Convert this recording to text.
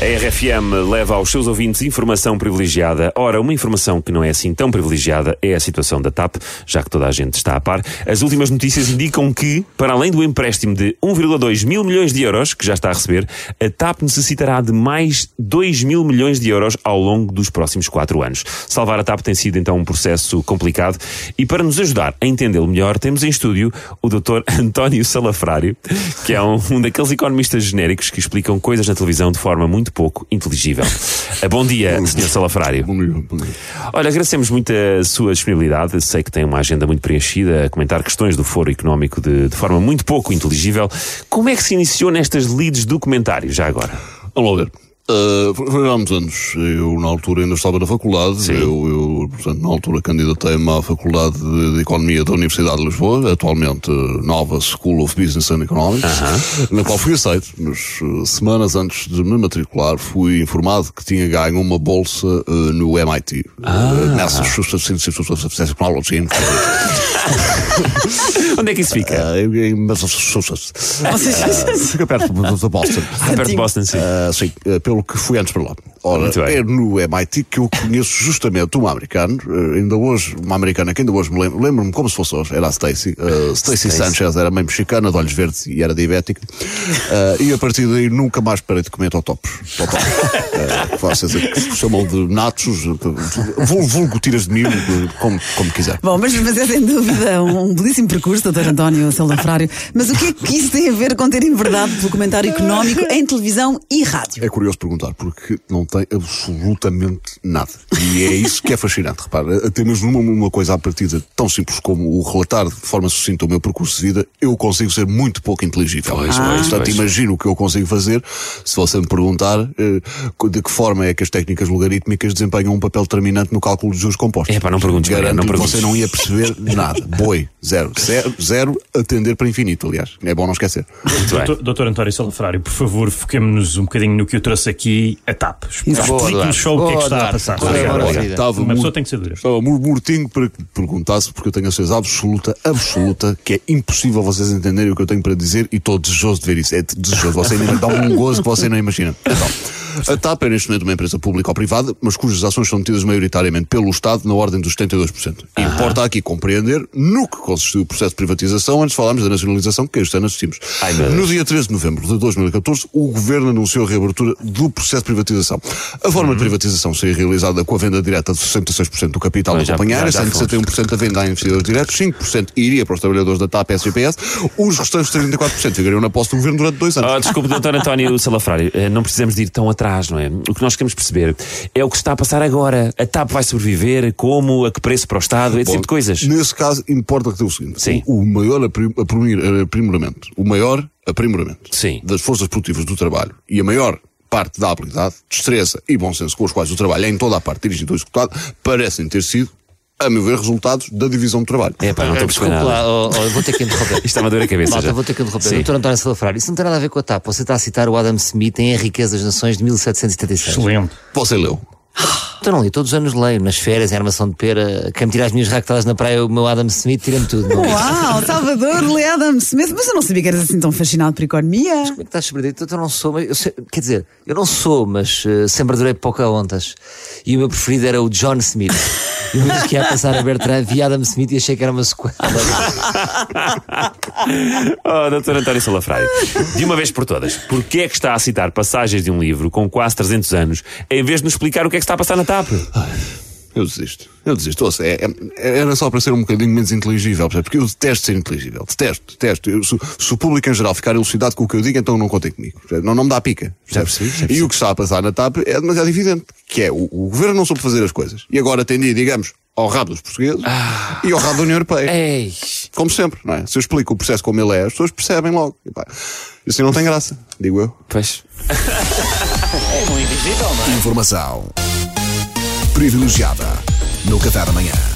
A RFM leva aos seus ouvintes informação privilegiada. Ora, uma informação que não é assim tão privilegiada é a situação da TAP, já que toda a gente está a par. As últimas notícias indicam que, para além do empréstimo de 1,2 mil milhões de euros, que já está a receber, a TAP necessitará de mais 2 mil milhões de euros ao longo dos próximos quatro anos. Salvar a TAP tem sido então um processo complicado e para nos ajudar a entendê-lo melhor, temos em estúdio o Dr. António Salafrário, que é um, um daqueles economistas genéricos que explicam coisas na televisão de forma muito pouco inteligível. Uh, Bom dia, Sr. Salafrário. Bom dia, bom dia. Olha, agradecemos muito a sua disponibilidade. Sei que tem uma agenda muito preenchida a comentar questões do foro económico de, de forma muito pouco inteligível. Como é que se iniciou nestas leads documentários, já agora? Vamos lá ver. Uh, foi há uns anos. Eu, na altura, ainda estava na faculdade. Sim. Eu, eu, portanto, na altura, candidatei-me à Faculdade de, de Economia da Universidade de Lisboa, atualmente uh, Nova School of Business and Economics, na qual fui aceito. Mas, uh, semanas antes de me matricular, fui informado que tinha ganho uma bolsa uh, no MIT. Uh, Massachusetts Institute of Technology. Onde é que isso fica? Uh, em Massachusetts. Uh, fica perto de Boston. Ah, perto de Boston, sim. Ah, sim, eh, pelo que fui antes para lá. Ora, Muito bem. é no MIT que eu conheço justamente um americano, eh, ainda hoje, uma americana que ainda hoje me lembro, lembro-me como se fosse hoje, era a Stacy. Uh, Stacy Stacy. Sanchez era mãe mexicana, de olhos verdes e era diabética. Ah, e a partir daí nunca mais parei de comer totopos. Totopos. uh, vocês chamam de nachos, eh, vulgo, tiras de milho, eh, como, como quiser. Bom, mas, mas é sem dúvida um, um belíssimo percurso, Dr. António Salafrário. Mas o que é que isso tem a ver com ter enverdado pelo comentário económico em televisão e rádio? É curioso perguntar, porque não tem absolutamente nada. E é isso que é fascinante. Repara, até mesmo numa uma coisa à partida tão simples como o relatar de forma sucinta o meu percurso de vida, eu consigo ser muito pouco inteligível. Pois, pois, Portanto, pois. imagino o que eu consigo fazer se você me perguntar eh, de que forma é que as técnicas logarítmicas desempenham um papel determinante no cálculo de juros compostos. Epá, não perguntes, Mariano, Garanto não perguntes. você não ia perceber nada. Boi. Zero. Zero, zero atender para infinito, aliás. É bom não esquecer. Doutor, doutor António Salafrário, por favor, foquemos-nos um bocadinho no que eu trouxe aqui, a TAP. Explique-nos só o que é que está a passar. Estava Uma pessoa tem que ser dura. Estava mortinho para que perguntasse, porque eu tenho a certeza absoluta, absoluta, que é impossível vocês entenderem o que eu tenho para dizer e estou desejoso de ver isso. É desejoso. Você ainda dá um gozo que você não imagina. Então, a TAP é neste momento uma empresa pública ou privada, mas cujas ações são tidas maioritariamente pelo Estado na ordem dos 72%. Importa aqui compreender no que consistiu o processo de privatização antes de falarmos da nacionalização que este ano assistimos. Ai. No dia 13 de novembro de 2014, o Governo anunciou a reabertura do processo de privatização. A forma de privatização seria realizada com a venda direta de 66% do capital da já sendo 61% a venda a investidores diretos, 5% iria para os trabalhadores da TAP SGPS, os restantes 34% ficariam na posse do Governo durante dois anos. Oh, desculpe, doutor António Salafrário, eh, não precisamos de ir tão atrás, não é? O que nós queremos perceber é o que está a passar agora. A TAP vai sobreviver, como, a que preço para o Estado, esse Bom, tipo de coisas. Nesse caso, importa que ter o seguinte: Sim. o, o maior aprimoramento, o maior aprimoramento Sim. das forças produtivas do trabalho e a maior parte da habilidade, destreza e bom senso com os quais o trabalho é em toda a parte dirigido ou executado, parecem ter sido, a meu ver, resultados da divisão do trabalho. É pá, não estou a perceber nada. lá, oh, oh, vou ter que interromper. Isto está-me a dor a cabeça. Malta, já. vou ter que interromper. Sim. Doutor António Salafrário, isso não tem nada a ver com a TAP. Você está a citar o Adam Smith em A Riqueza das Nações de 1776. Excelente. Você leu? Então não li, todos os anos leio, nas férias, em armação de pera, quem me tira as minhas raquetadas na praia, o meu Adam Smith, tira-me tudo. Como Uau, Salvador, Lee Adam Smith. Mas eu não sabia que eras assim tão fascinado por economia. é que estás surpreendido? Eu não sou, mas eu sei- quer dizer, eu não sou, mas eh, sempre adorei Pocahontas. E o meu preferido era o John Smith. E uma vez que ia passar a Bertrand, vi Adam Smith e achei que era uma sequela. Oh, doutor António Salafrário, de uma vez por todas, porquê é que está a citar passagens de um livro com quase 300 anos em vez de nos explicar o que é que está a passar na TAP? Eu desisto. Eu desisto. Ouça, é, é- era só para ser um bocadinho menos inteligível, porque eu detesto ser inteligível. Detesto, detesto. Eu, se, se o público em geral ficar elucidado com o que eu digo, então não contem comigo. Não, não me dá pica. percebe? E o que está a passar na TAP é demasiado evidente, que é o, o governo não soube fazer as coisas. E agora ir, digamos, ao rabo dos portugueses e ao rabo da União Europeia. Ei, Como sempre, não é? Se eu explico o processo como ele é, as pessoas percebem logo. E pá, Isso não tem graça, digo eu. Pois. Informação privilegiada no Café da manhã.